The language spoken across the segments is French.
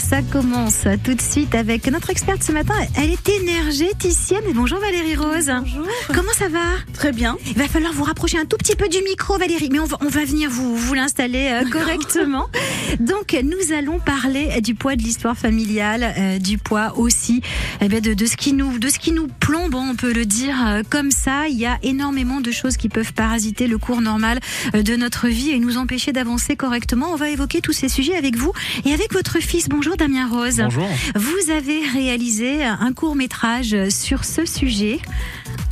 Ça commence tout de suite avec notre experte ce matin. Elle est énergéticienne. Bonjour Valérie Rose. Bonjour. Comment ça va? Très bien. Il va falloir vous rapprocher un tout petit peu du micro Valérie, mais on va, on va venir vous, vous l'installer euh, correctement. Donc nous allons parler du poids de l'histoire familiale, euh, du poids aussi eh bien, de, de, ce qui nous, de ce qui nous plombe, on peut le dire euh, comme ça. Il y a énormément de choses qui peuvent parasiter le cours normal de notre vie et nous empêcher d'avancer correctement. On va évoquer tous ces sujets avec vous et avec votre fils. Bonjour Damien Rose. Bonjour. Vous avez réalisé un court métrage sur ce sujet.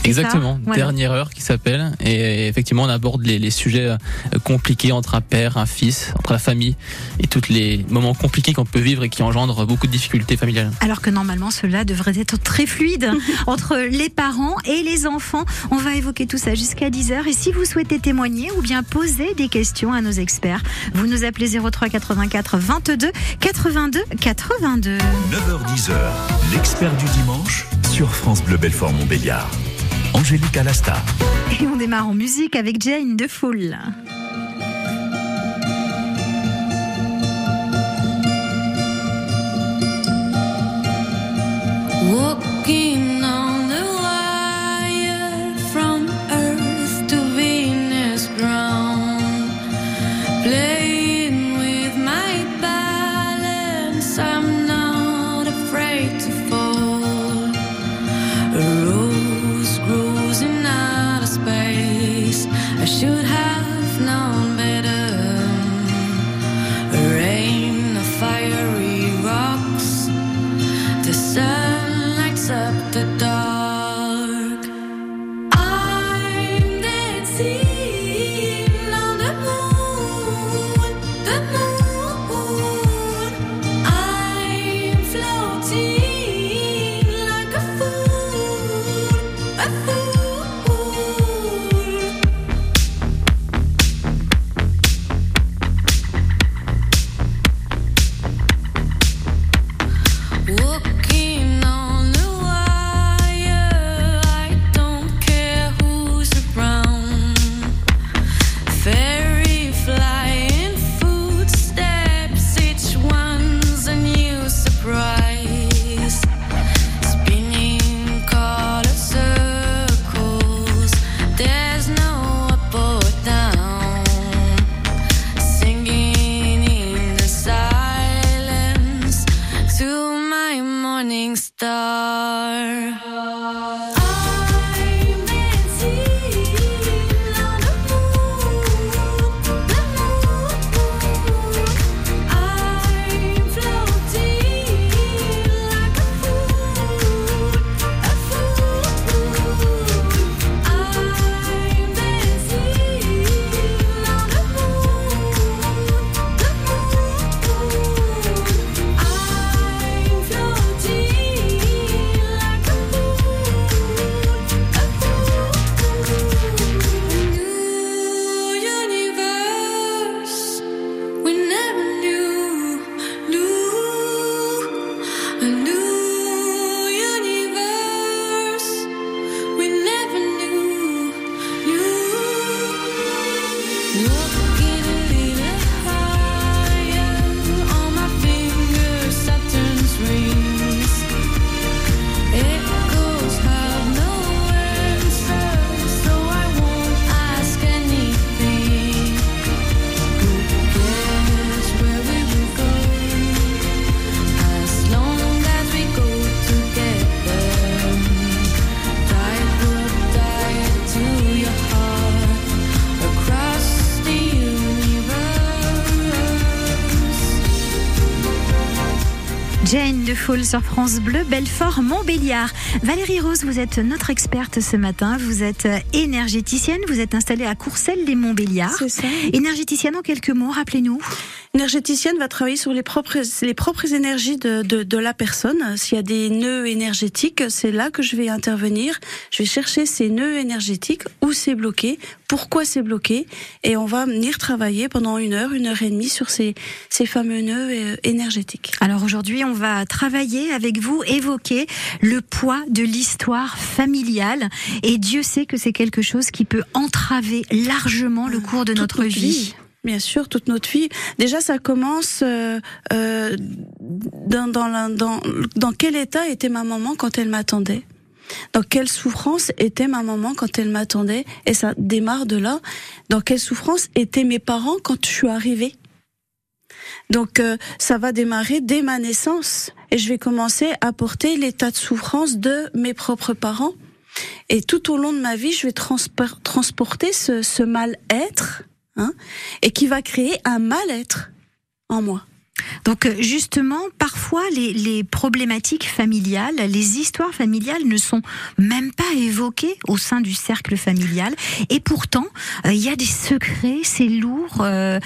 Exactement, voilà. dernière heure qui s'appelle. Et effectivement, on aborde les, les, sujets euh, compliqués entre un père, un fils, entre la famille et tous les moments compliqués qu'on peut vivre et qui engendrent beaucoup de difficultés familiales. Alors que normalement, cela devrait être très fluide entre les parents et les enfants. On va évoquer tout ça jusqu'à 10h. Et si vous souhaitez témoigner ou bien poser des questions à nos experts, vous nous appelez 03 84 22 82 82. 9h10h, l'expert du dimanche sur France Bleu Belfort Montbéliard. Angélique Alasta. Et on démarre en musique avec Jane de Foule. Walking Sur France Bleu, Belfort, Montbéliard. Valérie Rose, vous êtes notre experte ce matin. Vous êtes énergéticienne. Vous êtes installée à Courcelles-les-Montbéliards. C'est ça. Énergéticienne en quelques mots, rappelez-nous. Énergéticienne va travailler sur les propres, les propres énergies de, de, de la personne. S'il y a des nœuds énergétiques, c'est là que je vais intervenir. Je vais chercher ces nœuds énergétiques, où c'est bloqué, pourquoi c'est bloqué, et on va venir travailler pendant une heure, une heure et demie sur ces, ces fameux nœuds euh, énergétiques. Alors aujourd'hui, on va travailler avec vous, évoquer le poids de l'histoire familiale. Et Dieu sait que c'est quelque chose qui peut entraver largement le cours de Toute notre notre vie. vie. Bien sûr, toute notre vie. Déjà, ça commence euh, euh, dans, dans, dans, dans quel état était ma maman quand elle m'attendait? Dans quelle souffrance était ma maman quand elle m'attendait? Et ça démarre de là. Dans quelle souffrance étaient mes parents quand je suis arrivée? Donc, euh, ça va démarrer dès ma naissance. Et je vais commencer à porter l'état de souffrance de mes propres parents. Et tout au long de ma vie, je vais transporter ce, ce mal-être hein, et qui va créer un mal-être en moi. Donc euh, justement, parfois les, les problématiques familiales, les histoires familiales ne sont même pas évoquées au sein du cercle familial. Et pourtant, euh, il y a des secrets, c'est lourd. euh,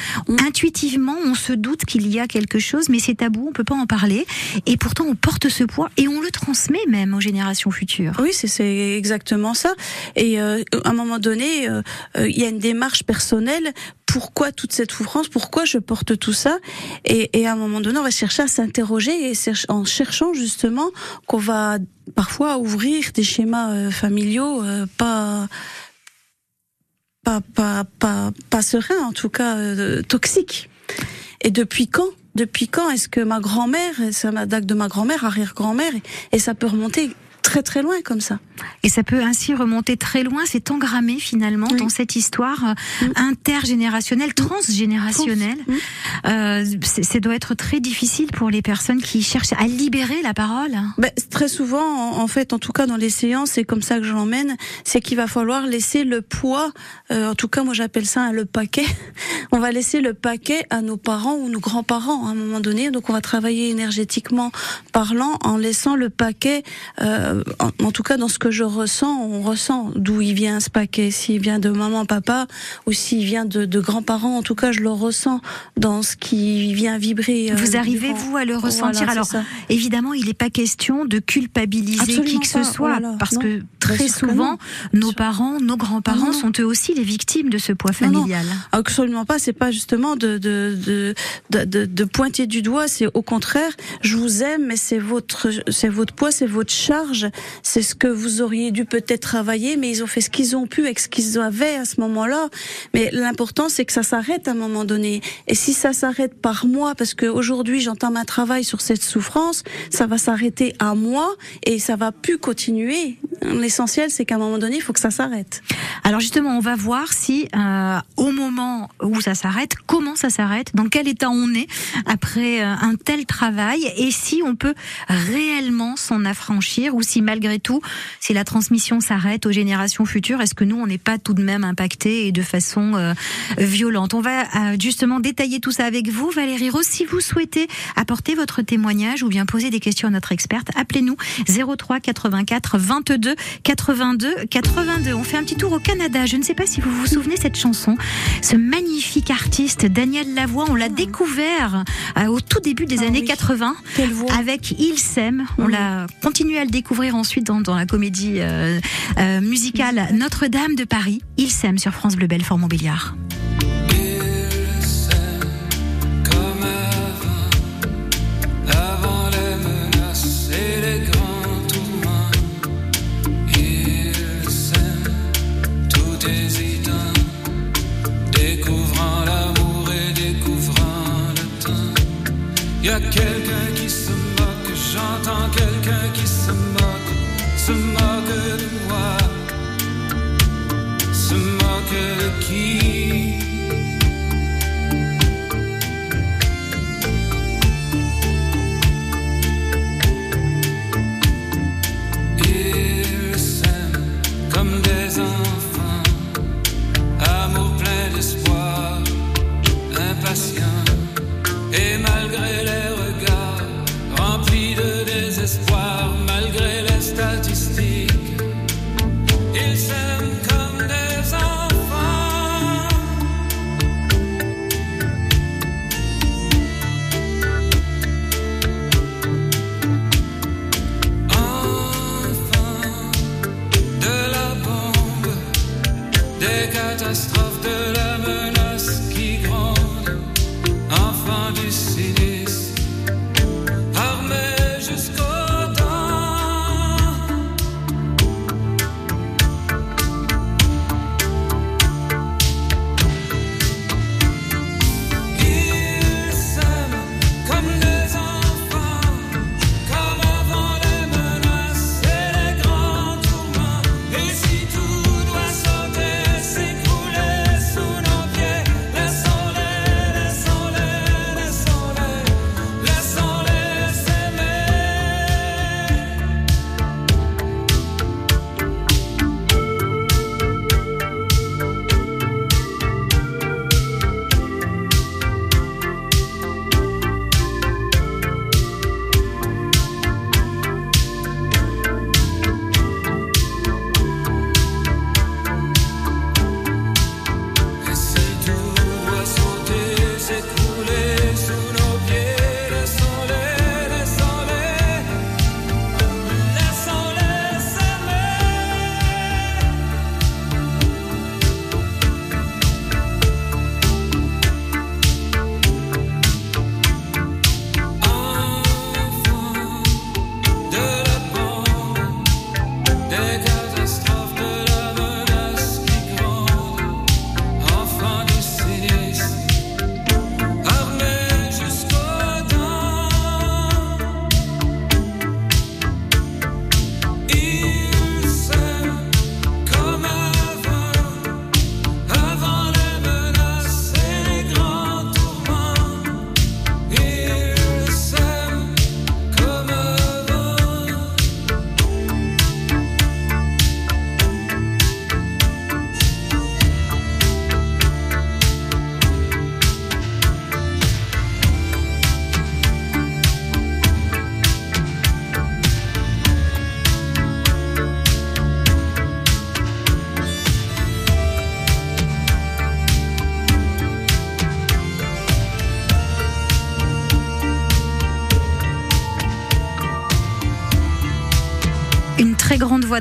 intuitivement, on se doute qu'il y a quelque chose, mais c'est tabou, on peut pas en parler. Et pourtant, on porte ce poids et on le transmet même aux générations futures. Oui, c'est- exactement ça. Et euh, à un moment donné, euh, il y a une démarche personnelle. Pourquoi toute cette souffrance Pourquoi je porte tout ça et, à un moment donné, on va chercher à s'interroger et en cherchant justement qu'on va parfois ouvrir des schémas euh, familiaux euh, pas pas pas pas pas sereins, en tout cas euh, toxiques. Et depuis quand Depuis quand est-ce que ma grand-mère, ça m'a date de ma grand-mère, arrière-grand-mère, et ça peut remonter très très loin comme ça. Et ça peut ainsi remonter très loin, c'est engrammé finalement Oui. dans cette histoire euh, intergénérationnelle, transgénérationnelle. Mm. Euh, c'est- ça doit être très difficile pour les personnes qui cherchent à libérer la parole. Ben, très souvent, en, fait, en tout cas dans les séances, c'est comme ça que je l'emmène, c'est qu'il va falloir laisser le poids, euh, en tout cas moi j'appelle ça le paquet, on va laisser le paquet à nos parents ou nos grands-parents à un moment donné, donc on va travailler énergétiquement parlant en laissant le paquet, euh, en, en tout cas dans ce que je ressens, on ressent d'où il vient ce paquet, s'il vient de maman, papa, ou s'il vient de, de grands-parents, en tout cas je le ressens dans ce qui vient vibrer. euh, Vous arrivez, durant- vous, à le ressentir Voilà, Alors, ça. Évidemment, il n'est pas question de culpabiliser Absolument qui que ce soit, parce non. que très que souvent, nos parents, nos grands-parents sont eux aussi les victimes de ce poids Non, non. familial. Absolument pas. C'est pas justement de de pointer du doigt. C'est au contraire, je vous aime, mais c'est votre c'est votre poids, c'est votre charge. C'est ce que vous auriez dû peut-être travailler, mais ils ont fait ce qu'ils ont pu avec ce qu'ils avaient à ce moment-là. Mais l'important, c'est que ça s'arrête à un moment donné. Et si ça s'arrête par moi, parce que aujourd'hui j'entame un travail sur cette souffrance, ça va s'arrêter à moi et ça va plus continuer. L'essentiel, c'est qu'à un moment donné, il faut que ça s'arrête. Alors justement, on va voir si euh, au moment où ça s'arrête, comment ça s'arrête, dans quel état on est après euh, un tel travail, et si on peut réellement s'en affranchir, ou si malgré tout, si la transmission s'arrête aux générations futures, est-ce que nous, on n'est pas tout de même impacté et de façon euh, violente? On va euh, justement détailler tout ça avec vous, Valérie Rose. Si vous souhaitez apporter votre témoignage ou bien poser des questions à notre experte, appelez-nous 03 84 22 82 82. On fait un petit tour au Canada. Je ne sais pas si vous vous souvenez cette chanson. Ce magnifique artiste Daniel Lavoie, on l'a découvert euh, au tout début des Ah années oui. 80 Quelle voix avec Il s'aime. On l'a continué à le découvrir ensuite dans, dans la comédie euh, euh, musicale Notre-Dame de Paris. Il s'aime sur France Bleu Belfort Montbéliard. Y a quelqu'un qui se moque, j'entends quelqu'un qui se moque, se moque de moi, se moque de qui?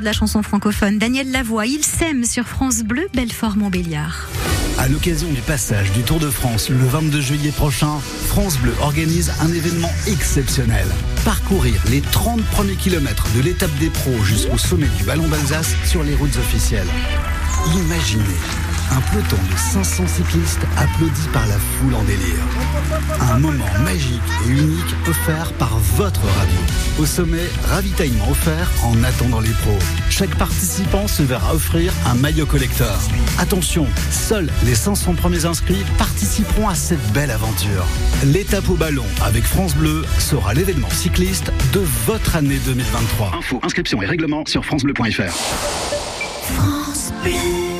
De la chanson francophone, Daniel Lavoie. Il sème sur France Bleu, Belfort-Montbéliard. À l'occasion du passage du Tour de France le 22 juillet prochain, France Bleu organise un événement exceptionnel. Parcourir les 30 premiers kilomètres de l'étape des pros jusqu'au sommet du Ballon d'Alsace sur les routes officielles. Imaginez un peloton de 500 cyclistes applaudi par la foule en délire. Un moment magique et unique offert par votre radio. Au sommet, ravitaillement offert en attendant les pros. Chaque participant se verra offrir un maillot collector. Attention, seuls les 500 premiers inscrits participeront à cette belle aventure. L'étape au ballon avec France Bleu sera l'événement cycliste de votre année 2023. Info, inscription et règlement sur francebleu.fr. France Bleu.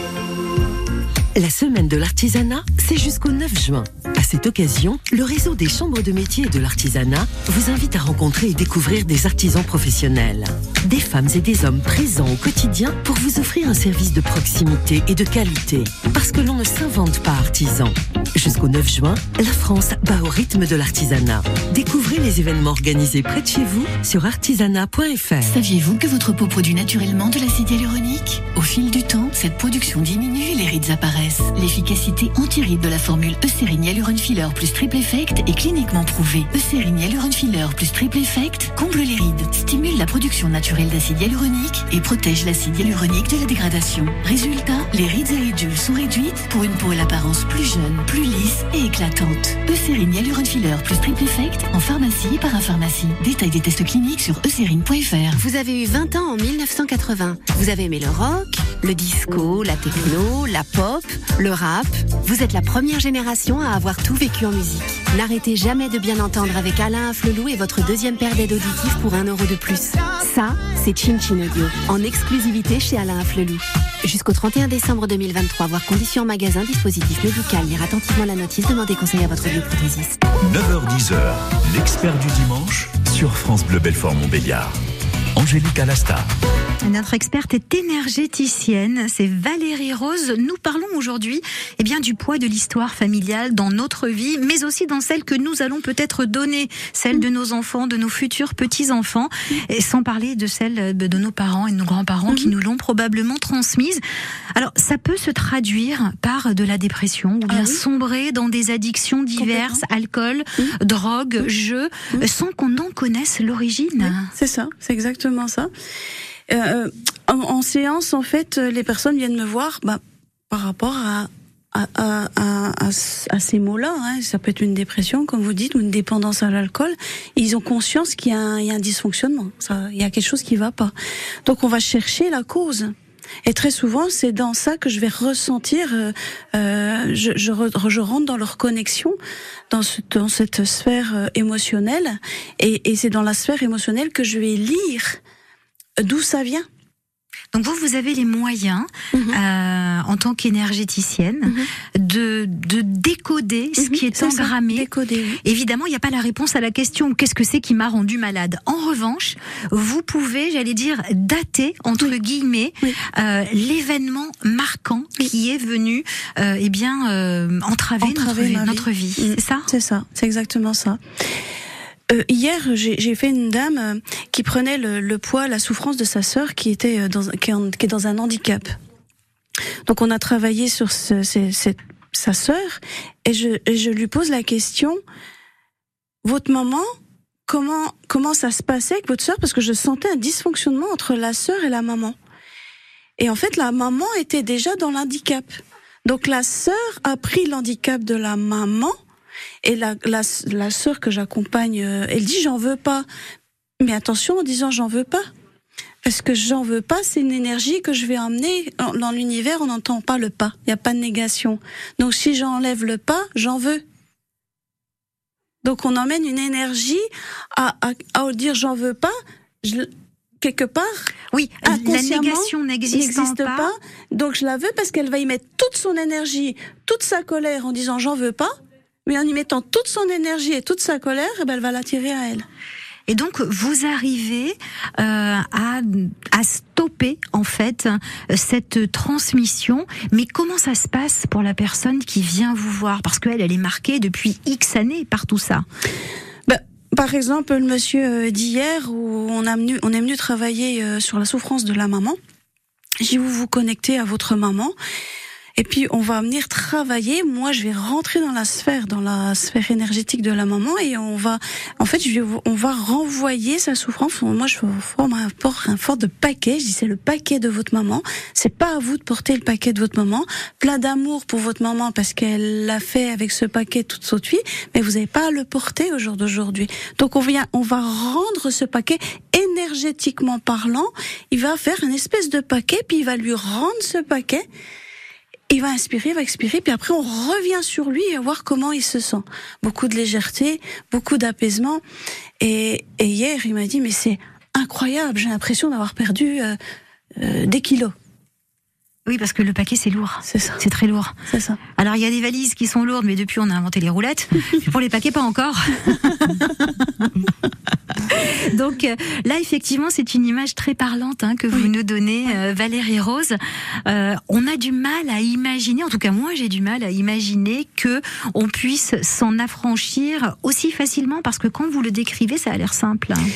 La semaine de l'artisanat, c'est jusqu'au 9 juin. À cette occasion, le réseau des chambres de métier et de l'artisanat vous invite à rencontrer et découvrir des artisans professionnels. Des femmes et des hommes présents au quotidien pour vous offrir un service de proximité et de qualité. Parce que l'on ne s'invente pas artisan. Jusqu'au 9 juin, la France bat au rythme de l'artisanat. Découvrez les événements organisés près de chez vous sur artisanat.fr. Saviez-vous que votre peau produit naturellement de l'acide hyaluronique? Au fil du temps, cette production diminue et les rides apparaissent. L'efficacité anti-rides de la formule Eucérine Hyaluron Filler plus Triple Effect est cliniquement prouvée. Eucérine Hyaluron Filler plus Triple Effect comble les rides, stimule la production naturelle d'acide hyaluronique et protège l'acide hyaluronique de la dégradation. Résultat, les rides et ridules sont réduites pour une peau à l'apparence plus jeune, plus lisse et éclatante. Eucérine Hyaluron Filler plus Triple Effect en pharmacie et parapharmacie. Détail des tests cliniques sur eucérine.fr. Vous avez eu 20 ans en 1980. Vous avez aimé le rock, le disco, la techno, la pop, le rap. Vous êtes la première génération à avoir tout vécu en musique. N'arrêtez jamais de bien entendre avec Alain Afflelou et votre deuxième paire d'aides auditives pour un euro de plus. Ça, c'est Chin Chin Audio, en exclusivité chez Alain Afflelou. Jusqu'au 31 décembre 2023, voir conditions magasin, dispositif médical, lire attentivement la notice, demandez conseil à votre bioprothésiste. 9h10h, l'expert du dimanche sur France Bleu Belfort Montbéliard. Angélique Alasta. Notre experte est énergéticienne, c'est Valérie Rose. Nous parlons aujourd'hui eh bien, du poids de l'histoire familiale dans notre vie, mais aussi dans celle que nous allons peut-être donner, celle de nos enfants, de nos futurs petits-enfants, et sans parler de celle de nos parents et de nos grands-parents qui nous l'ont probablement transmise. Alors, ça peut se traduire par de la dépression ou bien sombrer dans des addictions diverses, alcool, drogue, jeux, sans qu'on en connaisse l'origine. C'est ça, c'est exactement ça. Euh, en, en, séance, en fait, les personnes viennent me voir bah, par rapport à, à, à, ces mots-là. Hein. Ça peut être une dépression, comme vous dites, ou une dépendance à l'alcool. Ils ont conscience qu'il y, a un dysfonctionnement. Il y a quelque chose qui va pas. Donc, on va chercher la cause. Et très souvent, c'est dans ça que je vais ressentir, euh, euh je, je, je, rentre dans leur connexion, dans, ce, dans cette sphère euh, émotionnelle, et, et c'est dans la sphère émotionnelle que je vais lire d'où ça vient. Donc vous, vous avez les moyens, mmh. euh, en tant qu'énergéticienne, mmh. de, de décoder ce mmh. qui est, est engrammé. Décoder, oui. Évidemment, il n'y a pas la réponse à la question qu'est-ce que c'est qui m'a rendu malade? En revanche, vous pouvez, j'allais dire, dater entre guillemets oui. euh, l'événement marquant qui est venu, euh, eh bien, euh, entraver, entraver, notre, notre vie. vie. C'est ça? C'est ça. C'est exactement ça. Euh, hier, j'ai fait une dame euh, qui prenait le, le, poids, la souffrance de sa sœur qui était euh, dans, qui, en, qui est dans un handicap. Donc on a travaillé sur ce, sa sœur et je, et je lui pose la question votre maman comment comment ça se passait avec votre sœur? Parce que je sentais un dysfonctionnement entre la sœur et la maman. Et en fait la maman était déjà dans l'handicap. Donc la sœur a pris l'handicap de la maman et la, la, la sœur que j'accompagne, euh, elle dit j'en veux pas. Mais attention en disant j'en veux pas. Parce que j'en veux pas, c'est une énergie que je vais emmener dans l'univers, on n'entend pas le pas. Il n'y a pas de négation. Donc si j'enlève le pas, j'en veux. Donc on emmène une énergie à, à, à dire j'en veux pas. Je, quelque part. Oui, la négation n'existe pas. pas. Donc je la veux parce qu'elle va y mettre toute son énergie, toute sa colère en disant j'en veux pas mais en y mettant toute son énergie et toute sa colère, eh ben, elle va l'attirer à elle. Et donc vous arrivez euh, à, à stopper en fait cette transmission. Mais comment ça se passe pour la personne qui vient vous voir? Parce qu'elle, elle est marquée depuis X années par tout ça. Ben, Par exemple, le monsieur euh, d'hier où on, a venu, on est venu travailler euh, sur la souffrance de la maman. J'ai vous vous connecter à votre maman et puis on va venir travailler. Moi, je vais rentrer dans la sphère, dans la sphère énergétique de la maman, et on va, en fait, on va renvoyer sa souffrance. Moi, je forme un fort, un fort de paquet. Je dis c'est le paquet de votre maman. C'est pas à vous de porter le paquet de votre maman. Plein d'amour pour votre maman parce qu'elle l'a fait avec ce paquet toute saute mais vous n'avez pas à le porter au jour d'aujourd'hui. Donc on vient, on va rendre ce paquet énergétiquement parlant. Il va faire une espèce de paquet, puis il va lui rendre ce paquet il va inspirer, va expirer, puis après on revient sur lui et voir comment il se sent. Beaucoup de légèreté, beaucoup d'apaisement. Et, hier, il m'a dit, mais c'est incroyable, j'ai l'impression d'avoir perdu euh, euh, des kilos. Oui, parce que le paquet, c'est lourd. C'est ça. C'est très lourd. C'est ça. Alors, il y a des valises qui sont lourdes, mais depuis, on a inventé les roulettes. pour les paquets, pas encore. Donc euh, là, effectivement, c'est une image très parlante hein, que vous nous donnez, euh, Valérie Rose. Euh, on a du mal à imaginer, en tout cas moi, j'ai du mal à imaginer que on puisse s'en affranchir aussi facilement, parce que quand vous le décrivez, ça a l'air simple. Hein.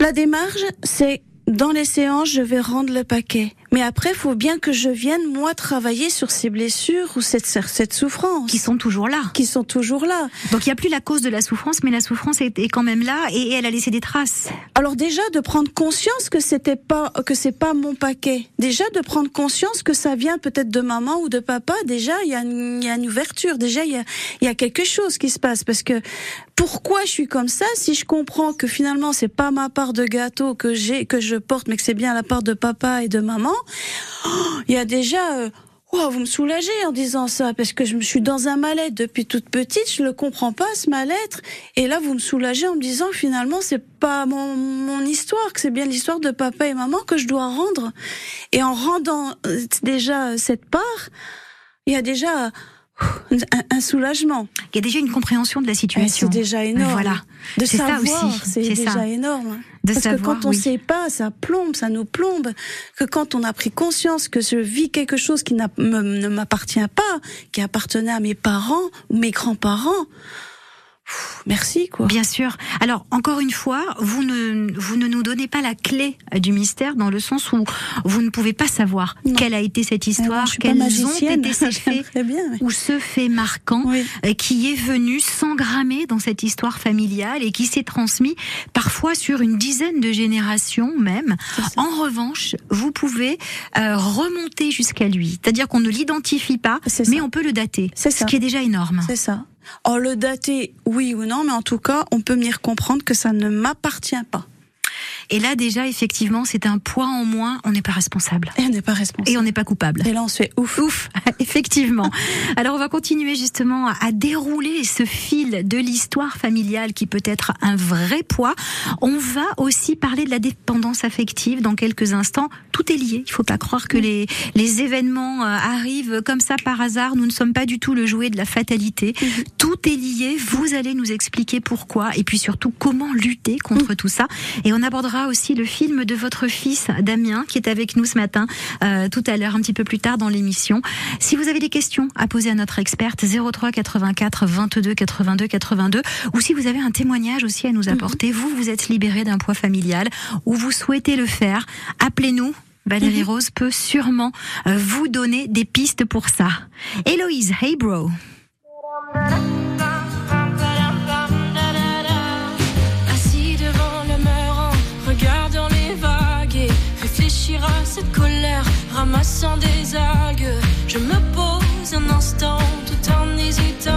La démarche, c'est dans les séances, je vais rendre le paquet. Mais après, faut bien que je vienne, moi, travailler sur ces blessures ou cette, cette souffrance. Qui sont toujours là. Qui sont toujours là. Donc, il n'y a plus la cause de la souffrance, mais la souffrance est, quand même là et, elle a laissé des traces. Alors, déjà, de prendre conscience que c'était pas, que c'est pas mon paquet. Déjà, de prendre conscience que ça vient peut-être de maman ou de papa. Déjà, il y, a une, y a une ouverture. Déjà, il y a, y a quelque chose qui se passe. Parce que, pourquoi je suis comme ça si je comprends que finalement c'est pas ma part de gâteau que j'ai que je porte mais que c'est bien la part de papa et de maman? Il y a déjà euh, vous me soulagez en disant ça parce que je me suis dans un mal-être depuis toute petite, je le comprends pas ce mal-être. Et là vous me soulagez en me disant finalement c'est pas mon, mon histoire, que c'est bien l'histoire de papa et maman que je dois rendre. Et en rendant euh, déjà cette part, il y a déjà un, soulagement. Il y a déjà une compréhension de la situation. C'est déjà énorme. Voilà. De savoir, c'est déjà énorme. Parce que quand on ne sait pas, ça plombe, ça nous plombe. Que quand on a pris conscience que je vis quelque chose qui ne m'appartient pas, qui appartenait à mes parents ou mes grands-parents, Merci quoi. Bien sûr. Alors encore une fois, vous ne vous ne nous donnez pas la clé du mystère dans le sens où vous ne pouvez pas savoir quelle a été cette histoire, quels ont été ces faits ou ce fait marquant euh, qui est venu s'engrammer dans cette histoire familiale et qui s'est transmis parfois sur une dizaine de générations même. En revanche, vous pouvez euh, remonter jusqu'à lui, c'est-à-dire qu'on ne l'identifie pas, mais on peut le dater, ce qui est déjà énorme. C'est ça. En le dater, oui ou non, mais en tout cas, on peut venir comprendre que ça ne m'appartient pas. Et là, déjà, effectivement, c'est un poids en moins. On n'est pas responsable. Et on n'est pas responsable. Et on n'est pas coupable. Et là, on se fait ouf. Ouf, effectivement. Alors, on va continuer justement à dérouler ce fil de l'histoire familiale qui peut être un vrai poids. On va aussi parler de la dépendance affective dans quelques instants. Tout est lié. Il faut pas croire que les, les événements euh, arrivent comme ça par hasard. Nous ne sommes pas du tout le jouet de la fatalité. Mhm. Tout est lié. Vous allez nous expliquer pourquoi et puis surtout comment lutter contre mhm. tout ça. Et on abordera aussi le film de votre fils Damien qui est avec nous ce matin, euh, tout à l'heure, un petit peu plus tard dans l'émission. Si vous avez des questions à poser à notre experte, 03 84 22 82 82, ou si vous avez un témoignage aussi à nous mhm. apporter, vous, vous êtes libéré d'un poids familial ou vous souhaitez le faire, appelez-nous. Valérie mhm. Rose peut sûrement euh, vous donner des pistes pour ça. Héloïse, bro. cette colère, ramassant des algues. Je me pose un instant tout en hésitant.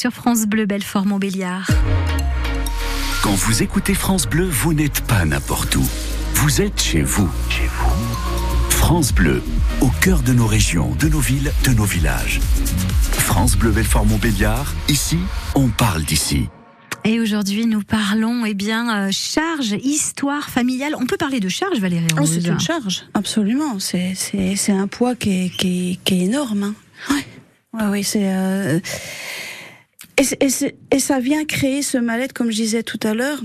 Sur France Bleu, Belfort Montbéliard. Quand vous écoutez France Bleu, vous n'êtes pas n'importe où. Vous êtes chez vous. Chez vous. France Bleu, au cœur de nos régions, de nos villes, de nos villages. France Bleu Belfort Montbéliard, ici, on parle d'ici. Et aujourd'hui, nous parlons, eh bien, euh, charge, histoire familiale. On peut parler de charge, Valérie Oh, c'est une charge, absolument. C'est c'est c'est un poids qui est qui est, qui est énorme. Hein. Ouais. Ouais, oui, c'est euh, et, ça vient créer ce mal-être, comme je disais tout à l'heure.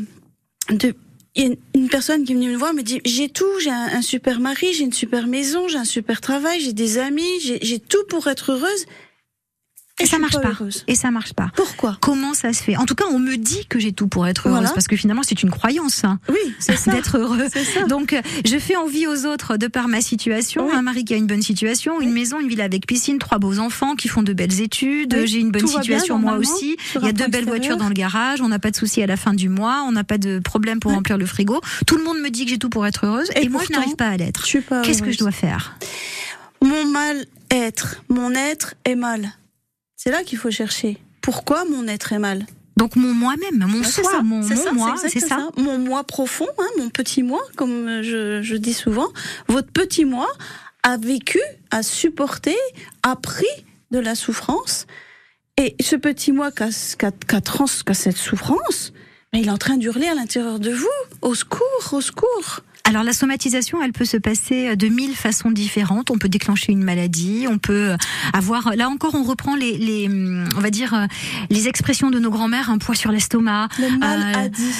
De une- une personne qui est venue me voir me dit j'ai tout, j'ai un, super mari, j'ai une super maison, j'ai un super travail, j'ai des amis, j'ai tout pour être heureuse. Et ça marche pas. heureuse. Et ça marche pas. Pourquoi? Comment ça se fait? En tout cas, on me dit que j'ai tout pour être heureuse, Voilà. parce que finalement, c'est une croyance. hein, Oui, c'est ça. D'être heureux. C'est ça. Donc, euh, je fais envie aux autres de par ma situation. Oui. Un mari qui a une bonne situation, une maison, une villa avec piscine, trois beaux enfants qui font de belles études. Oui, J'ai une bonne tout va bien, situation moi aussi. Il y a deux belles voitures dans le garage. On n'a pas de soucis à la fin du mois. On n'a pas de problème pour remplir le frigo. Tout le monde me dit que j'ai tout pour être heureuse, et, Et moi, je n'arrive pas à l'être. Je suis pas Qu'est-ce que je dois faire? Mon mal-être, mon être est mal. C'est là qu'il faut chercher. Pourquoi mon être est mal Donc mon moi-même, mon soi, ça, mon, c'est mon ça, moi, c'est ça. Mon moi profond, hein, mon petit moi, comme je, je dis souvent. Votre petit moi a vécu, a supporté, a pris de la souffrance. Et ce petit moi qui a, trans- qui a cette souffrance, mais il est en train d'hurler à l'intérieur de vous. Au secours, au secours. Alors la somatisation, elle peut se passer de mille façons différentes. On peut déclencher une maladie, on peut avoir. Là encore, on reprend les, les hum, on va dire euh, les expressions de nos grands-mères, un poids sur l'estomac. Le mal Euh, a dit.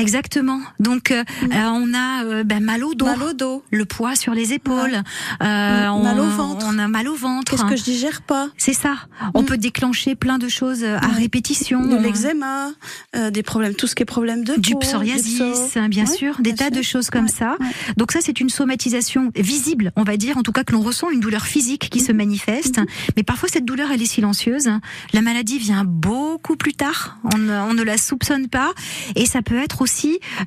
Exactement. Donc euh, Mm. euh, on a euh, ben, mal au dos, Mal au dos. le poids sur les épaules, euh, Mm, on, mal au ventre. on a mal au ventre. Qu'est-ce que je digère pas C'est ça. On Mm. peut déclencher plein de choses à Ouais. répétition. De l'eczéma, euh, des problèmes, tout ce qui est problème de du peau, psoriasis, pso- bien Ouais, sûr, des tas de choses comme ça. Donc ça, c'est une somatisation visible, on va dire, en tout cas que l'on ressent une douleur physique qui se Mhm. manifeste. Mais parfois, cette douleur, elle est silencieuse. La maladie vient beaucoup plus tard. On ne, on ne la soupçonne pas. Et ça peut être aussi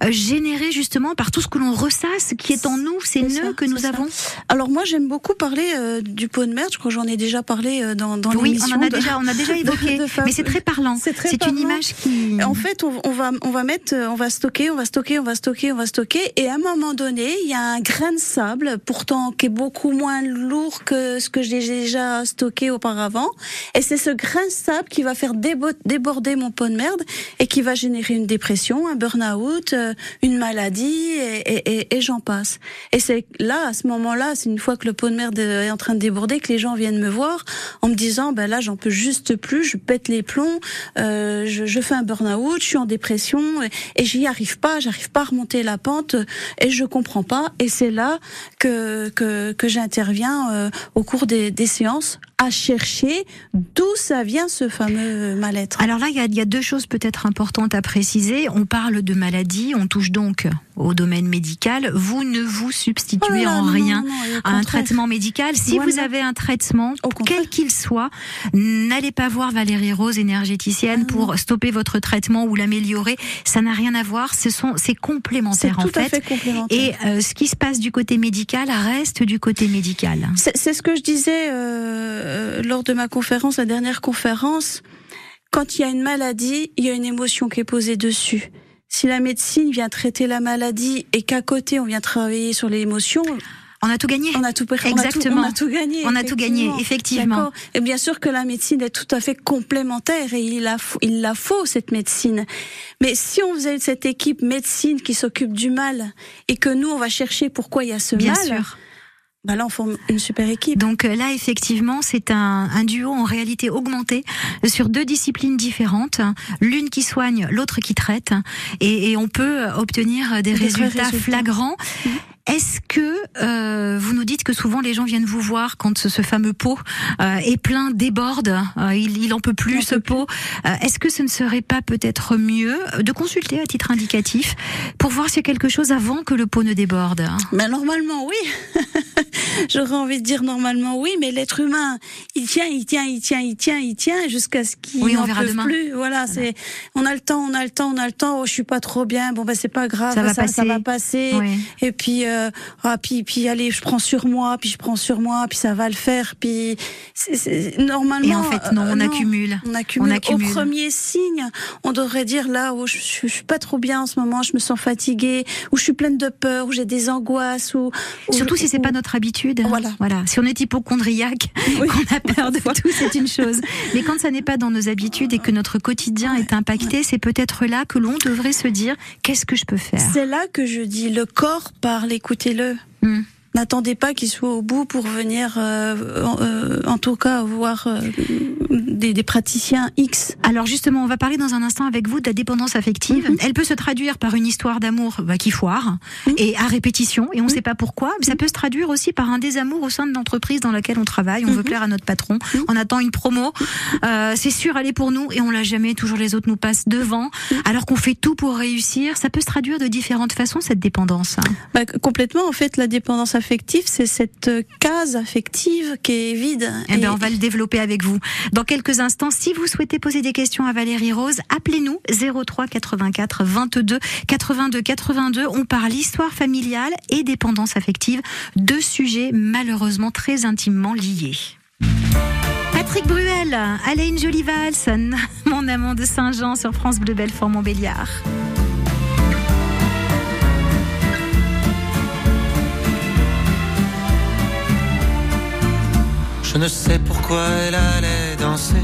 euh, généré justement par tout ce que l'on ressasse qui est en nous, ces nœuds ça, que nous ça. avons. Alors moi j'aime beaucoup parler euh, du pot de merde, je crois que j'en ai déjà parlé euh, dans, dans Oui, on l'émission. en a de- déjà, on a déjà évoqué. de femmes. mais c'est très parlant. C'est une image qui. En fait, on, on va on va mettre, on va stocker, on va stocker, on va stocker, on va stocker, et à un moment donné, il y a un grain de sable, pourtant qui est beaucoup moins lourd que ce que j'ai déjà stocké auparavant, et c'est ce grain de sable qui va faire débo- déborder mon pot de merde et qui va générer une dépression, un burn-out, euh, une maladie, et, j'en passe. Et c'est là, à ce moment-là, c'est une fois que le pot de merde est en train de déborder, que les gens viennent me voir en me disant, ben là, j'en peux juste plus, je pète les plombs, euh, je, je fais un burn-out, je suis en dépression, et, et j'y arrive pas, j'arrive pas à remonter la pente, et je comprends pas. Et c'est là que que, que j'interviens euh, au cours des, des séances à chercher d'où ça vient ce fameux mal-être. Alors là, il y a, il y a deux choses peut-être importantes à préciser. On parle de maladie, on touche donc au domaine médical. Vous ne vous substituez Oh là là, en non, rien non, non, à un traitement médical. Si Voilà. vous avez un traitement, quel qu'il soit, n'allez pas voir Valérie Rose, énergéticienne, Ah pour stopper votre traitement ou l'améliorer. Ça n'a rien à voir. Ce sont, c'est complémentaire tout en à fait. fait complémentaire. Et euh, ce qui se passe du côté médical reste du côté médical. C'est c'est ce que je disais euh, lors de ma conférence, la dernière conférence. Quand il y a une maladie, il y a une émotion qui est posée dessus. Si la médecine vient traiter la maladie et qu'à côté on vient travailler sur l'émotion, On a tout gagné. On a tout per- on a tout- Exactement. On a tout, gagné. On a tout gagné, effectivement. Et bien sûr que la médecine est tout à fait complémentaire et il la, faut- il la faut cette médecine. Mais si on faisait cette équipe médecine qui s'occupe du mal et que nous on va chercher pourquoi il y a ce Bien mal, sûr. Bah là on forme une super équipe. Donc euh, là, effectivement, c'est un, un duo en réalité augmenté sur deux disciplines différentes, l'une qui soigne, l'autre qui traite, et, et on peut obtenir des, résultats, résultats. flagrants. Est-ce que euh, vous nous dites que souvent les gens viennent vous voir quand ce, ce fameux pot euh, est plein, déborde, euh, il, il en peut plus Il ce peut pot Euh, Est-ce que ce ne serait pas peut-être mieux de consulter à titre indicatif pour voir s'il y a quelque chose avant que le pot ne déborde? Mais normalement oui. J'aurais envie de dire normalement oui, mais l'être humain, il tient, il tient, il tient, il tient, il tient jusqu'à ce qu'il Oui, on n'en peut demain. plus. Voilà, c'est on a le temps, on a le temps, on a le temps. Oh, je suis pas trop bien. Bon ben c'est pas grave, Ça va ça, passer. va passer. Oui. Et puis euh, ah puis puis allez, je prends sur moi, puis je prends sur moi, puis ça va le faire. Puis normalement. Et en fait, non, euh, on accumule. On accumule. On accumule. Au premier signe, on devrait dire là où je, suis- je suis pas trop bien en ce moment, je me sens fatiguée, ou je suis pleine de peur, ou j'ai des angoisses, ou ou- Surtout si c'est ou- pas notre habitude. Voilà. Voilà. Si on est hypochondriaque, Oui. qu'on a peur de tout, c'est une chose. Mais quand ça n'est pas dans nos habitudes et que notre quotidien est impacté, c'est peut-être là que l'on devrait se dire qu'est-ce que je peux faire? C'est là que je dis le corps parle, écoutez-le. Hmm. N'attendez pas qu'il soit au bout pour venir, euh, en, euh, en tout cas, voir euh, des, des praticiens X. Alors justement, on va parler dans un instant avec vous de la dépendance affective. Mhm. Elle peut se traduire par une histoire d'amour bah, qui foire et à répétition et on ne sait pas pourquoi. Mais ça peut se traduire aussi par un désamour au sein de l'entreprise dans laquelle on travaille. On veut plaire à notre patron, on attend une promo, euh, c'est sûr elle est pour nous et on l'a jamais. Toujours les autres nous passent devant alors qu'on fait tout pour réussir. Ça peut se traduire de différentes façons cette dépendance. Bah, complètement, en fait, la dépendance affective, c'est cette case affective qui est vide. Eh Et- ben, on va le développer avec vous. Dans quelques instants, si vous souhaitez poser des questions à Valérie Rose, appelez-nous 03 84 22 82 82. On parle histoire familiale et dépendance affective, deux sujets malheureusement très intimement liés. Patrick Bruel, allez une jolie valse, mon amant de Saint-Jean sur France Bleu Belfort Montbéliard. Je ne sais pourquoi elle allait danser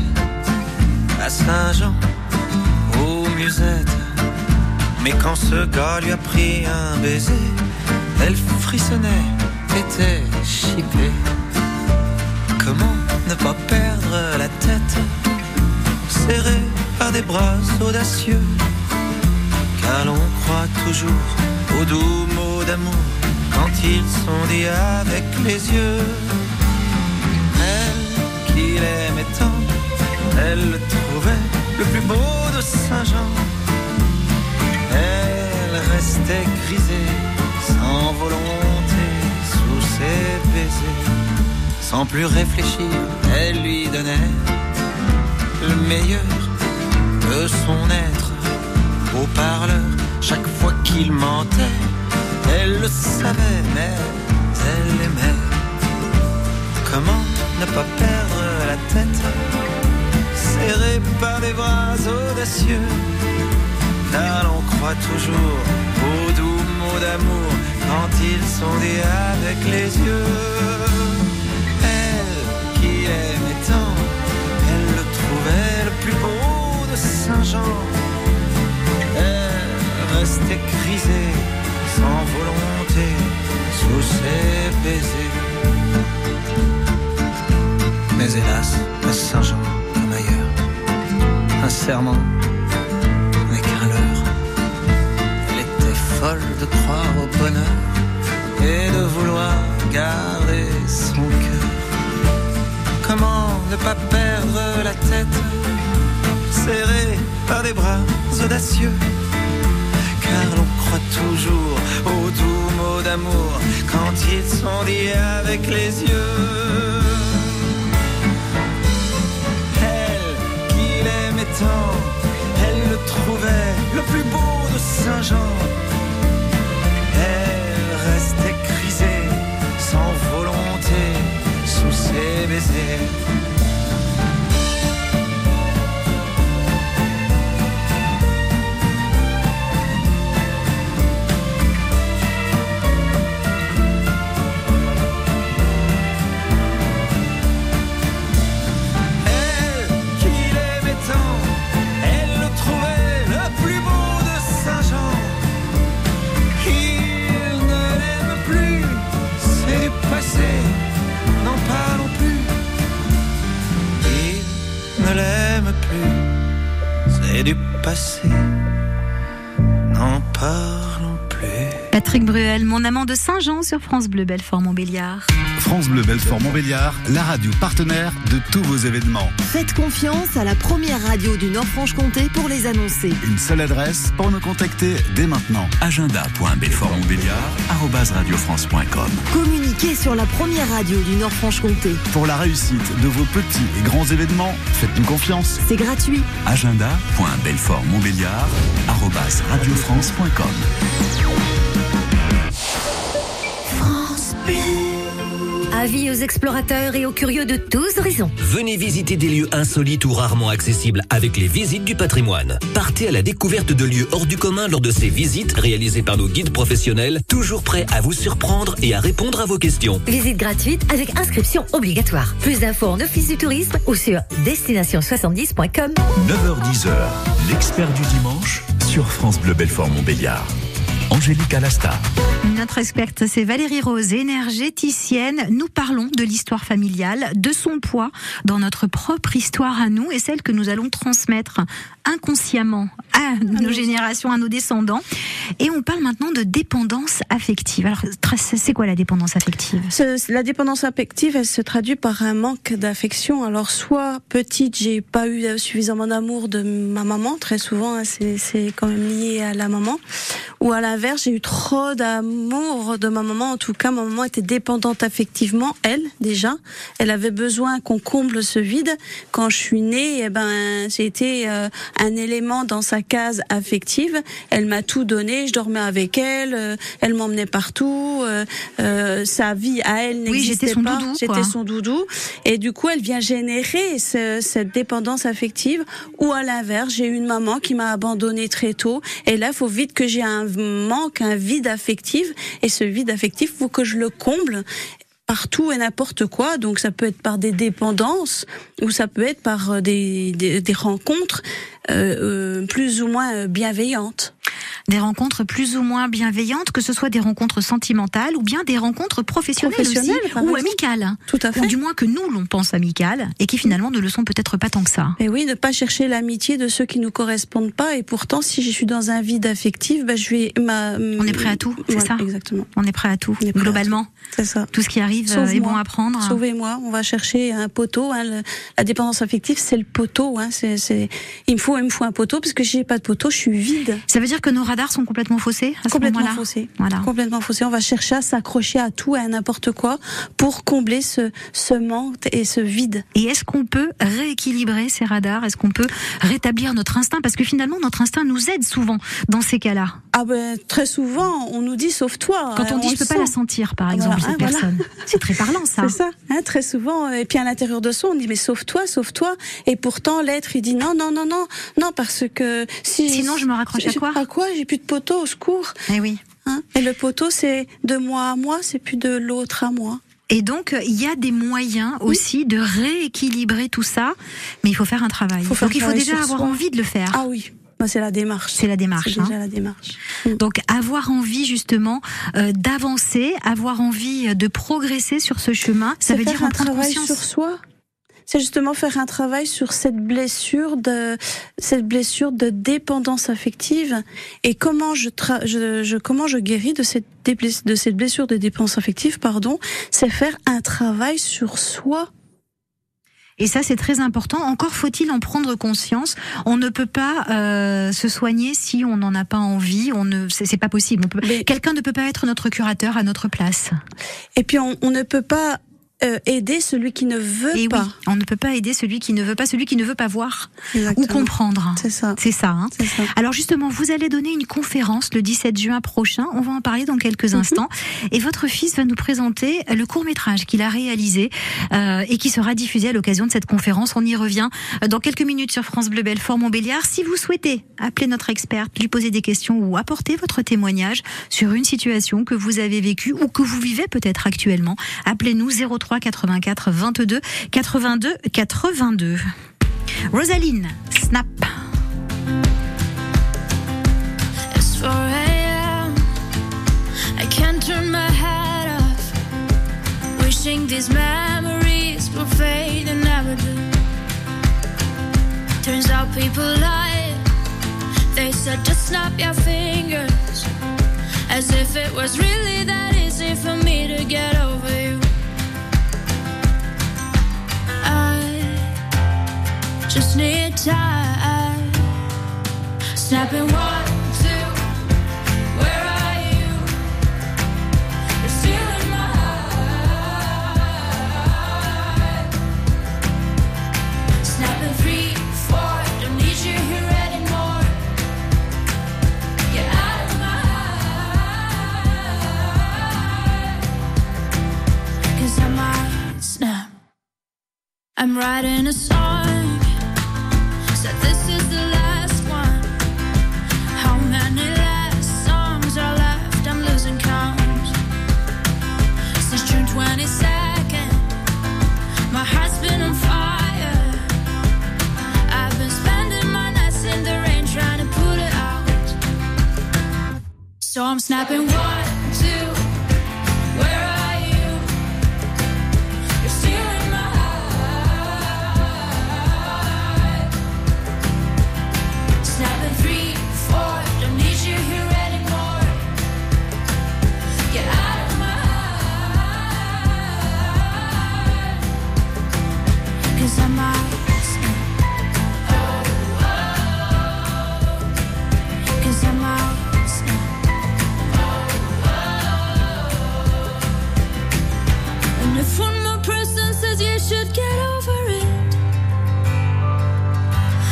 à Saint-Jean, aux musettes. Mais quand ce gars lui a pris un baiser, elle frissonnait, était chippée. Comment ne pas perdre la tête, serrée par des bras audacieux Car l'on croit toujours aux doux mots d'amour quand ils sont dits avec les yeux. Elle le trouvait le plus beau de Saint-Jean. Elle restait grisée, sans volonté, sous ses baisers. Sans plus réfléchir, elle lui donnait le meilleur de son être. Au parleur, chaque fois qu'il mentait, elle le savait, mais elle aimait. Comment ne pas perdre la tête? Par des bras audacieux. Car l'on croit toujours aux doux mots d'amour Quand ils sont dits avec les yeux. Elle qui aimait tant Elle le trouvait le plus beau de Saint-Jean. Elle restait grisée Sans volonté Sous ses baisers. Mais hélas, à Saint-Jean, un serment n'est qu'un leurre. Elle était folle de croire au bonheur et de vouloir garder son cœur. Comment ne pas perdre la tête, serrée par des bras audacieux? Car l'on croit toujours aux doux mots d'amour quand ils sont dits avec les yeux. Ses baisers. Patrick Bruel, mon amant de Saint-Jean sur France Bleu Belfort Montbéliard. France Bleu Belfort Montbéliard, la radio partenaire de tous vos événements. Faites confiance à la première radio du Nord-Franche-Comté pour les annoncer. Une seule adresse pour nous contacter dès maintenant. agenda.belfortmontbéliard@radiofrance.com. Communiquez sur la première radio du Nord-Franche-Comté. Pour la réussite de vos petits et grands événements, faites-nous confiance. C'est gratuit. agenda.belfortmontbéliard@radiofrance.com. Avis aux explorateurs et aux curieux de tous horizons. Venez visiter des lieux insolites ou rarement accessibles avec les visites du patrimoine. Partez à la découverte de lieux hors du commun lors de ces visites réalisées par nos guides professionnels, toujours prêts à vous surprendre et à répondre à vos questions. Visite gratuite avec inscription obligatoire. Plus d'infos en office du tourisme ou sur destination70.com. 9h10h, l'expert du dimanche sur France Bleu Belfort Montbéliard. Angélique Alasta. Notre experte, c'est Valérie Rose, énergéticienne. Nous parlons de l'histoire familiale, de son poids dans notre propre histoire à nous et celle que nous allons transmettre inconsciemment à nos générations, à nos descendants. Et on parle maintenant de dépendance affective. Alors, c'est quoi la dépendance affective? La dépendance affective, elle se traduit par un manque d'affection. Alors, soit petite, j'ai pas eu suffisamment d'amour de ma maman, très souvent, hein, c'est c'est quand même lié à la maman. Ou à l'inverse, j'ai eu trop d'amour de ma maman. En tout cas, ma maman était dépendante affectivement, elle, déjà. Elle avait besoin qu'on comble ce vide. Quand je suis née, eh ben, j'ai été euh, un élément dans sa case affective. Elle m'a tout donné, je dormais avec elle, euh, elle m'emmenait partout. euh, euh, sa vie à elle Oui, n'existait j'étais son pas. J'étais son doudou. Et du coup, elle vient générer ce- cette dépendance affective. Ou à l'inverse, j'ai une maman qui m'a abandonnée très tôt. Et là, il faut vite que j'ai un manque, un vide affectif. Et ce vide affectif, faut que je le comble partout et n'importe quoi. Donc ça peut être par des dépendances ou ça peut être par euh, des, des, rencontres euh, euh, plus ou moins bienveillantes. Des rencontres plus ou moins bienveillantes, que ce soit des rencontres sentimentales ou bien des rencontres professionnelles, Professionnelles, aussi, ou amicales. Tout à fait. Ou du moins que nous, l'on pense amicales et qui finalement ne le sont peut-être pas tant que ça. Et oui, ne pas chercher l'amitié de ceux qui nous correspondent pas. Et pourtant, si je suis dans un vide affectif, ben, je vais ma. On est prêt à tout, c'est ça Exactement. On est prêt à tout, prêt globalement. C'est ça. Tout ce qui arrive euh, est Sauve-moi. bon à prendre. Sauvez-moi. On va chercher un poteau. Hein, le- la dépendance affective, c'est le poteau. Hein, c'est, il me faut, il me faut un poteau parce que si j'ai pas de poteau, je suis vide. Ça veut dire que nos radars sont complètement faussés à Complètement moment-là faussé. Voilà. Complètement faussé. On va chercher à s'accrocher à tout et à n'importe quoi pour combler ce, ce manque et ce vide. Et est-ce qu'on peut rééquilibrer ces radars? Est-ce qu'on peut rétablir notre instinct? Parce que finalement, notre instinct nous aide souvent dans ces cas-là. Ah ben, très souvent, on nous dit sauve-toi. Quand on hein, dit je le peux pas la sentir, par exemple, voilà, cette hein, voilà. personne. C'est très parlant, ça. C'est ça, hein, très souvent. Et puis à l'intérieur de soi, on dit mais sauve-toi, sauve-toi. Et pourtant, l'être, il dit non, non, non, non, non, parce que si. Sinon, je me raccroche à quoi À quoi? J'ai plus de poteau, au secours. Eh oui. Hein et le poteau, c'est de moi à moi, c'est plus de l'autre à moi. Et donc, il y a des moyens aussi de rééquilibrer tout ça, mais il faut faire un travail. Faut faire donc, il faut déjà avoir soi. envie de le faire. Ah oui, bah, c'est la démarche. C'est la démarche. C'est déjà hein. la démarche. Donc avoir envie justement euh, d'avancer, avoir envie de progresser sur ce chemin, ça veut dire en un prendre travail conscience. sur soi. C'est justement faire un travail sur cette blessure de cette blessure de dépendance affective et comment je, tra- je, je- comment je guéris de cette de cette blessure de dépendance affective pardon, c'est faire un travail sur soi. Et ça, c'est très important. Encore faut-il en prendre conscience. On ne peut pas euh, se soigner si on n'en a pas envie. On ne, c'est pas possible. Quelqu'un ne peut pas être notre curateur à notre place. Et puis on, on ne peut pas euh, aider celui qui ne veut Et pas. oui, on ne peut pas aider celui qui ne veut pas, celui qui ne veut pas voir Exactement. ou comprendre. C'est ça. C'est ça. hein. Ça. Alors justement, vous allez donner une conférence le 17 juin prochain. On va en parler dans Mhm. quelques instants. Et votre fils va nous présenter le court métrage qu'il a réalisé euh, et qui sera diffusé à l'occasion de cette conférence. On y revient euh, dans quelques minutes sur France Bleu Belfort Montbéliard. Si vous souhaitez appeler notre experte, lui poser des questions ou apporter votre témoignage sur une situation que vous avez vécue ou que vous vivez peut-être actuellement, appelez-nous 03 84 22 82 82. Rosaline, Snap. It's 4 a.m. I can't turn my head off. Wishing these memories will fade and never do. Turns out people lie. said, just snap your fingers. As if it was really that easy for me to get over you. Just need time. Snapping one, two. Where are you? You're stealing my heart. Snapping three, four. Don't need you here anymore. Get out of my heart. I might snap. I'm writing a song. Snapping one.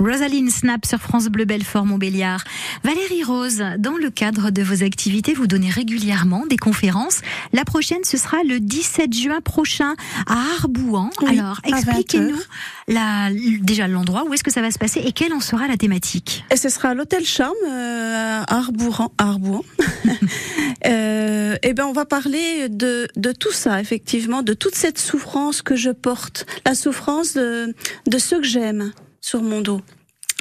Rosaline Snap sur France Bleu Belfort Montbéliard. Valérie Rose, dans le cadre de vos activités, vous donnez régulièrement des conférences. La prochaine, ce sera le 17 juin prochain à Arbouan. Oui, Alors, expliquez-nous 20 la, déjà l'endroit, où est-ce que ça va se passer et quelle en sera la thématique? Et ce sera à l'hôtel Charme euh, à Arbouran. Arbouan. euh, et ben on va parler de, de tout ça effectivement, de toute cette souffrance que je porte, la souffrance de, de ceux que j'aime sur mon dos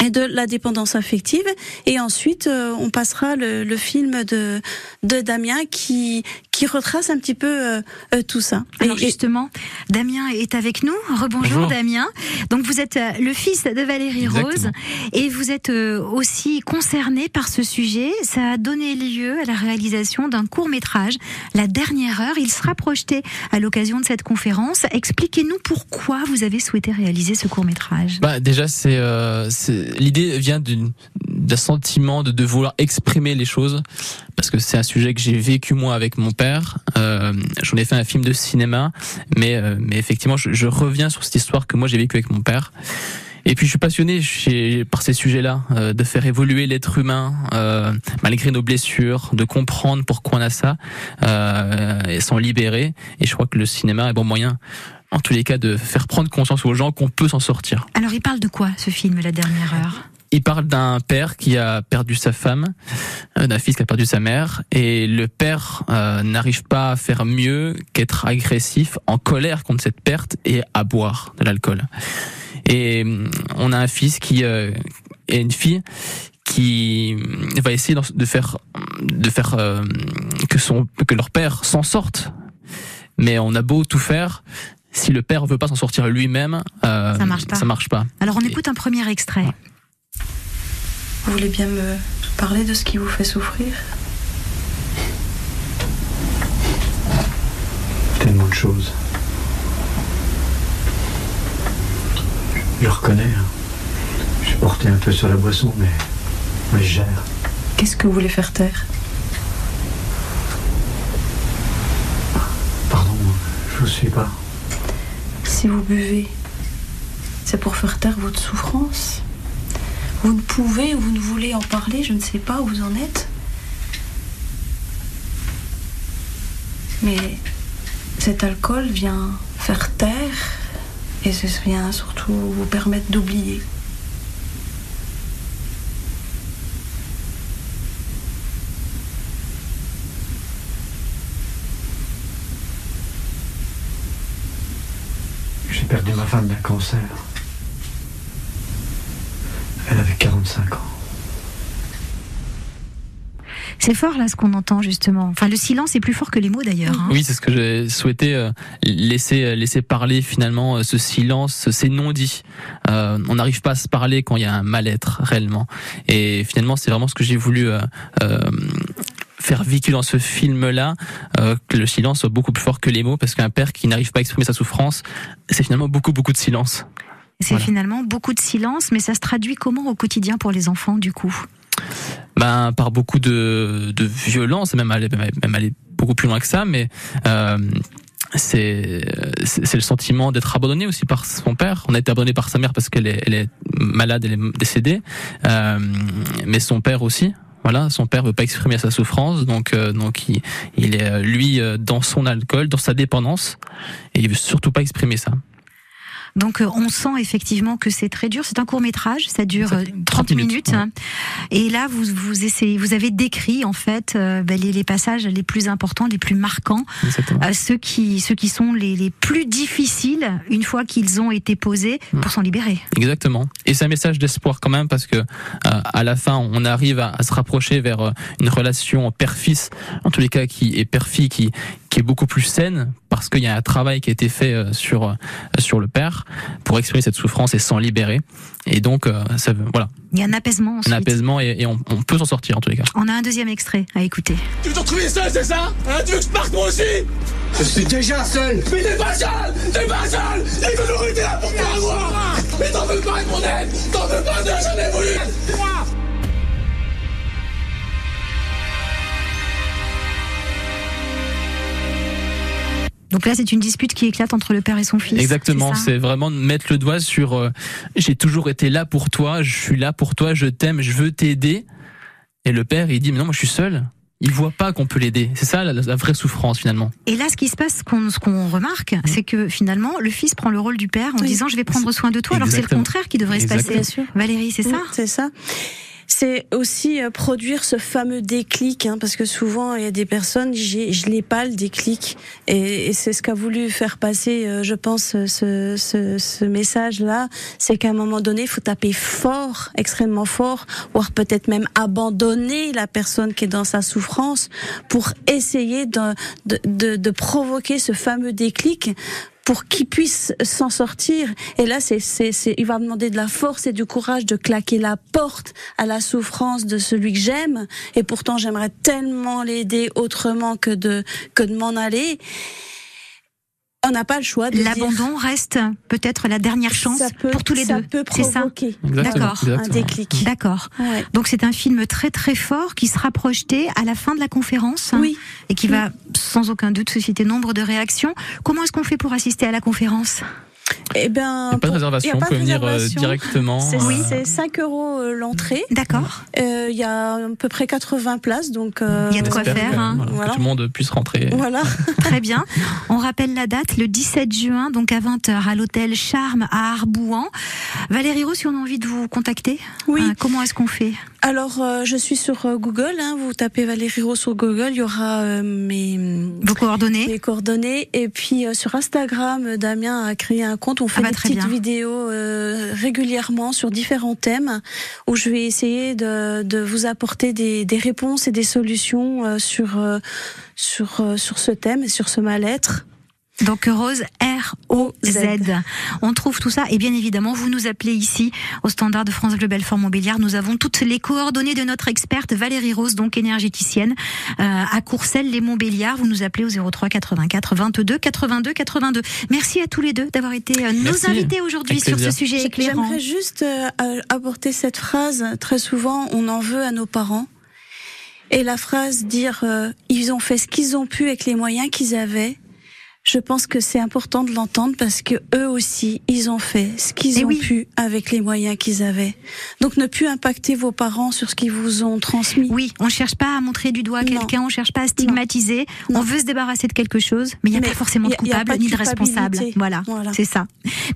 de la dépendance affective. Et ensuite, euh, on passera le, le film de, de Damien qui, qui retrace un petit peu euh, euh, tout ça. Alors Et- et- justement, Damien est avec nous. Rebonjour Bonjour. Damien. Donc vous êtes euh, le fils de Valérie Exactement. Rose et vous êtes euh, aussi concerné par ce sujet. Ça a donné lieu à la réalisation d'un court métrage, La dernière heure. Il sera projeté à l'occasion de cette conférence. Expliquez-nous pourquoi vous avez souhaité réaliser ce court métrage. Bah déjà c'est euh, c'est- l'idée vient d'un sentiment de, de vouloir exprimer les choses parce que c'est un sujet que j'ai vécu moi avec mon père. Euh, J'en ai fait un film de cinéma, mais euh, mais effectivement je, je reviens sur cette histoire que moi j'ai vécue avec mon père. Et puis je suis passionné par ces sujets-là, euh, de faire évoluer l'être humain euh, malgré nos blessures, de comprendre pourquoi on a ça euh, et s'en libérer. Et je crois que le cinéma est bon moyen, en tous les cas, de faire prendre conscience aux gens qu'on peut s'en sortir. Alors il parle de quoi ce film, La dernière heure? Il parle d'un père qui a perdu sa femme, euh, d'un fils qui a perdu sa mère, et le père euh, n'arrive pas à faire mieux qu'être agressif, en colère contre cette perte et à boire de l'alcool. Et hum, on a un fils qui euh, et une fille qui va essayer de faire de faire euh, que son que leur père s'en sorte. Mais on a beau tout faire, si le père veut pas s'en sortir lui-même, euh, ça, marche pas. marche pas. Alors on écoute un premier extrait. Vous voulez bien me parler de ce qui vous fait souffrir? Tellement de choses. Je reconnais. Hein. Je porté un peu sur la boisson, mais, mais je gère. Qu'est-ce que vous voulez faire taire? Pardon, je vous suis pas. Si vous buvez, c'est pour faire taire votre souffrance. Vous ne pouvez ou vous ne voulez en parler, je ne sais pas où vous en êtes. Mais cet alcool vient faire taire et ce vient surtout vous permettre d'oublier. J'ai perdu ma femme d'un cancer. Elle avait 45 ans. C'est fort là ce qu'on entend justement. Enfin, le silence est plus fort que les mots d'ailleurs. hein. Oui, c'est ce que j'ai souhaité euh, laisser laisser parler finalement euh, ce silence, ces non-dits. Euh, on n'arrive pas à se parler quand il y a un mal-être réellement. Et finalement, c'est vraiment ce que j'ai voulu euh, euh, faire véhiculer dans ce film-là, euh, que le silence soit beaucoup plus fort que les mots, parce qu'un père qui n'arrive pas à exprimer sa souffrance, c'est finalement beaucoup beaucoup de silence. C'est finalement beaucoup de silence, mais ça se traduit comment au quotidien pour les enfants du coup? Ben par beaucoup de, de violence, même aller, même aller beaucoup plus loin que ça, mais euh, c'est c'est c'est le sentiment d'être abandonné aussi par son père. On a été abandonné par sa mère parce qu'elle est, elle est malade, elle est décédée, euh, mais son père aussi. Voilà, son père veut pas exprimer sa souffrance, donc euh, donc il, il est euh, lui euh, dans son alcool, dans sa dépendance, et il veut surtout pas exprimer ça. Donc euh, on sent effectivement que c'est très dur. C'est un court métrage, ça dure euh, 30 minutes. hein. Et là, vous vous essayez, vous avez décrit en fait euh, ben, les, les passages les plus importants, les plus marquants, euh, ceux qui ceux qui sont les, les plus difficiles une fois qu'ils ont été posés pour s'en libérer. Exactement. Et c'est un message d'espoir quand même parce que euh, à la fin, on arrive à, à se rapprocher vers euh, une relation père-fils, en tous les cas qui est père-fille, qui qui est beaucoup plus saine parce qu'il y a un travail qui a été fait euh, sur euh, sur le père pour exprimer cette souffrance et s'en libérer. Et donc, euh, ça, veut- voilà, Il y a un apaisement un ensuite. apaisement et, et on, on peut s'en sortir en tous les cas. On a un deuxième extrait à écouter. Tu veux te retrouver seul, c'est ça? Hein Tu veux que je parte moi aussi! Je suis déjà seul. Mais t'es pas seul! T'es pas seul! Toujours été là pour toi, moi! Mais t'en veux pas de mon aide! T'en veux pas de j'en ai voulu Donc là, c'est une dispute qui éclate entre le père et son fils. Exactement, c'est ça vraiment de mettre le doigt sur euh, j'ai toujours été là pour toi, je suis là pour toi, je t'aime, je veux t'aider. Et le père, il dit mais non, moi je suis seul. Il voit pas qu'on peut l'aider. C'est ça la, la vraie souffrance finalement. Et là, ce qui se passe, ce qu'on ce remarque, c'est que finalement, le fils prend le rôle du père en disant je vais prendre soin de toi, alors que c'est le Exactement. contraire qui devrait se passer. Exactement. Valérie, c'est ça Oui, C'est ça. C'est aussi euh, produire ce fameux déclic, hein, parce que souvent il y a des personnes, je l'ai pas le déclic, et, et c'est ce qu'a voulu faire passer, euh, je pense, euh, ce, ce, ce message-là, c'est qu'à un moment donné, il faut taper fort, extrêmement fort, voire peut-être même abandonner la personne qui est dans sa souffrance pour essayer de, de, de, de provoquer ce fameux déclic pour qu'il puisse s'en sortir. Et là, c'est, c'est, c'est, il va demander de la force et du courage de claquer la porte à la souffrance de celui que j'aime. Et pourtant, j'aimerais tellement l'aider autrement que de, que de m'en aller. On n'a pas le choix. de dire- L'abandon reste peut-être la dernière chance Ça peut- pour tous les ça deux. peut C'est ça provoquer. Exactement, D'accord. exactement. Un déclic. D'accord. Donc c'est un film très très fort qui sera projeté à la fin de la conférence. Oui. Et qui va sans aucun doute susciter nombre de réactions. Comment est-ce qu'on fait pour assister à la conférence? Eh ben, Il n'y a pas de réservation, on peut venir euh, directement. C'est, euh, c'est 5 euros euh, l'entrée. D'accord. Euh, Il y a à peu près 80 places, donc. euh, Il y a de quoi faire, que, hein. voilà, Voilà. que tout le monde puisse rentrer. Voilà. Très bien. On rappelle la date, le 17 juin, donc à 20h, à l'hôtel Charme à Arbouan. Valérie Roux, si on a envie de vous contacter, Oui. euh, comment est-ce qu'on fait? Alors, euh, je suis sur euh, Google. Hein, vous tapez Valérie Roux sur Google, il y aura euh, mes Vos coordonnées mes coordonnées. Et puis euh, sur Instagram, euh, Damien a créé un On fait Ah bah, des petites bien. vidéos euh, régulièrement sur différents thèmes où je vais essayer de, de vous apporter des, des réponses et des solutions euh, sur sur euh, sur ce thème et sur ce mal-être. Donc Rose R O Z. On trouve tout ça et bien évidemment vous nous appelez ici au standard de France Bleu Belfort Montbéliard. Nous avons toutes les coordonnées de notre experte Valérie Rose, donc énergéticienne euh, à Courcelles les Montbéliards. Vous nous appelez au 03 84 22 82 82. Merci à tous les deux d'avoir été euh, nos invités aujourd'hui sur ce sujet éclairant. J'aimerais juste euh, euh, apporter cette phrase. Très souvent, on en veut à nos parents. Et la phrase dire euh, ils ont fait ce qu'ils ont pu avec les moyens qu'ils avaient. Je pense que c'est important de l'entendre parce que eux aussi, ils ont fait ce qu'ils Eh ont oui. pu avec les moyens qu'ils avaient. Donc ne plus impacter vos parents sur ce qu'ils vous ont transmis. Oui, on cherche pas à montrer du doigt quelqu'un, on cherche pas à stigmatiser. On veut se débarrasser de quelque chose, mais il n'y a Mais pas forcément de coupable de ni de responsable. Voilà, Voilà. c'est ça.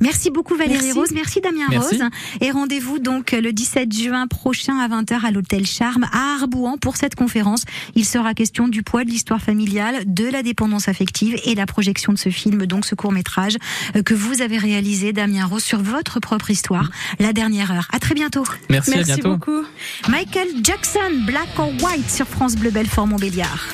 Merci beaucoup Valérie Merci. Rose, merci Damien Merci. Rose. Et rendez-vous donc le 17 juin prochain à 20h à l'hôtel Charme à Arbouan pour cette conférence. Il sera question du poids de l'histoire familiale, de la dépendance affective et la projection de ce film, donc ce court-métrage euh, que vous avez réalisé Damien Rose sur votre propre histoire, La dernière heure. À très bientôt. Merci, à Merci bientôt. beaucoup. Michael Jackson, Black or White sur France Bleu Belfort Montbéliard.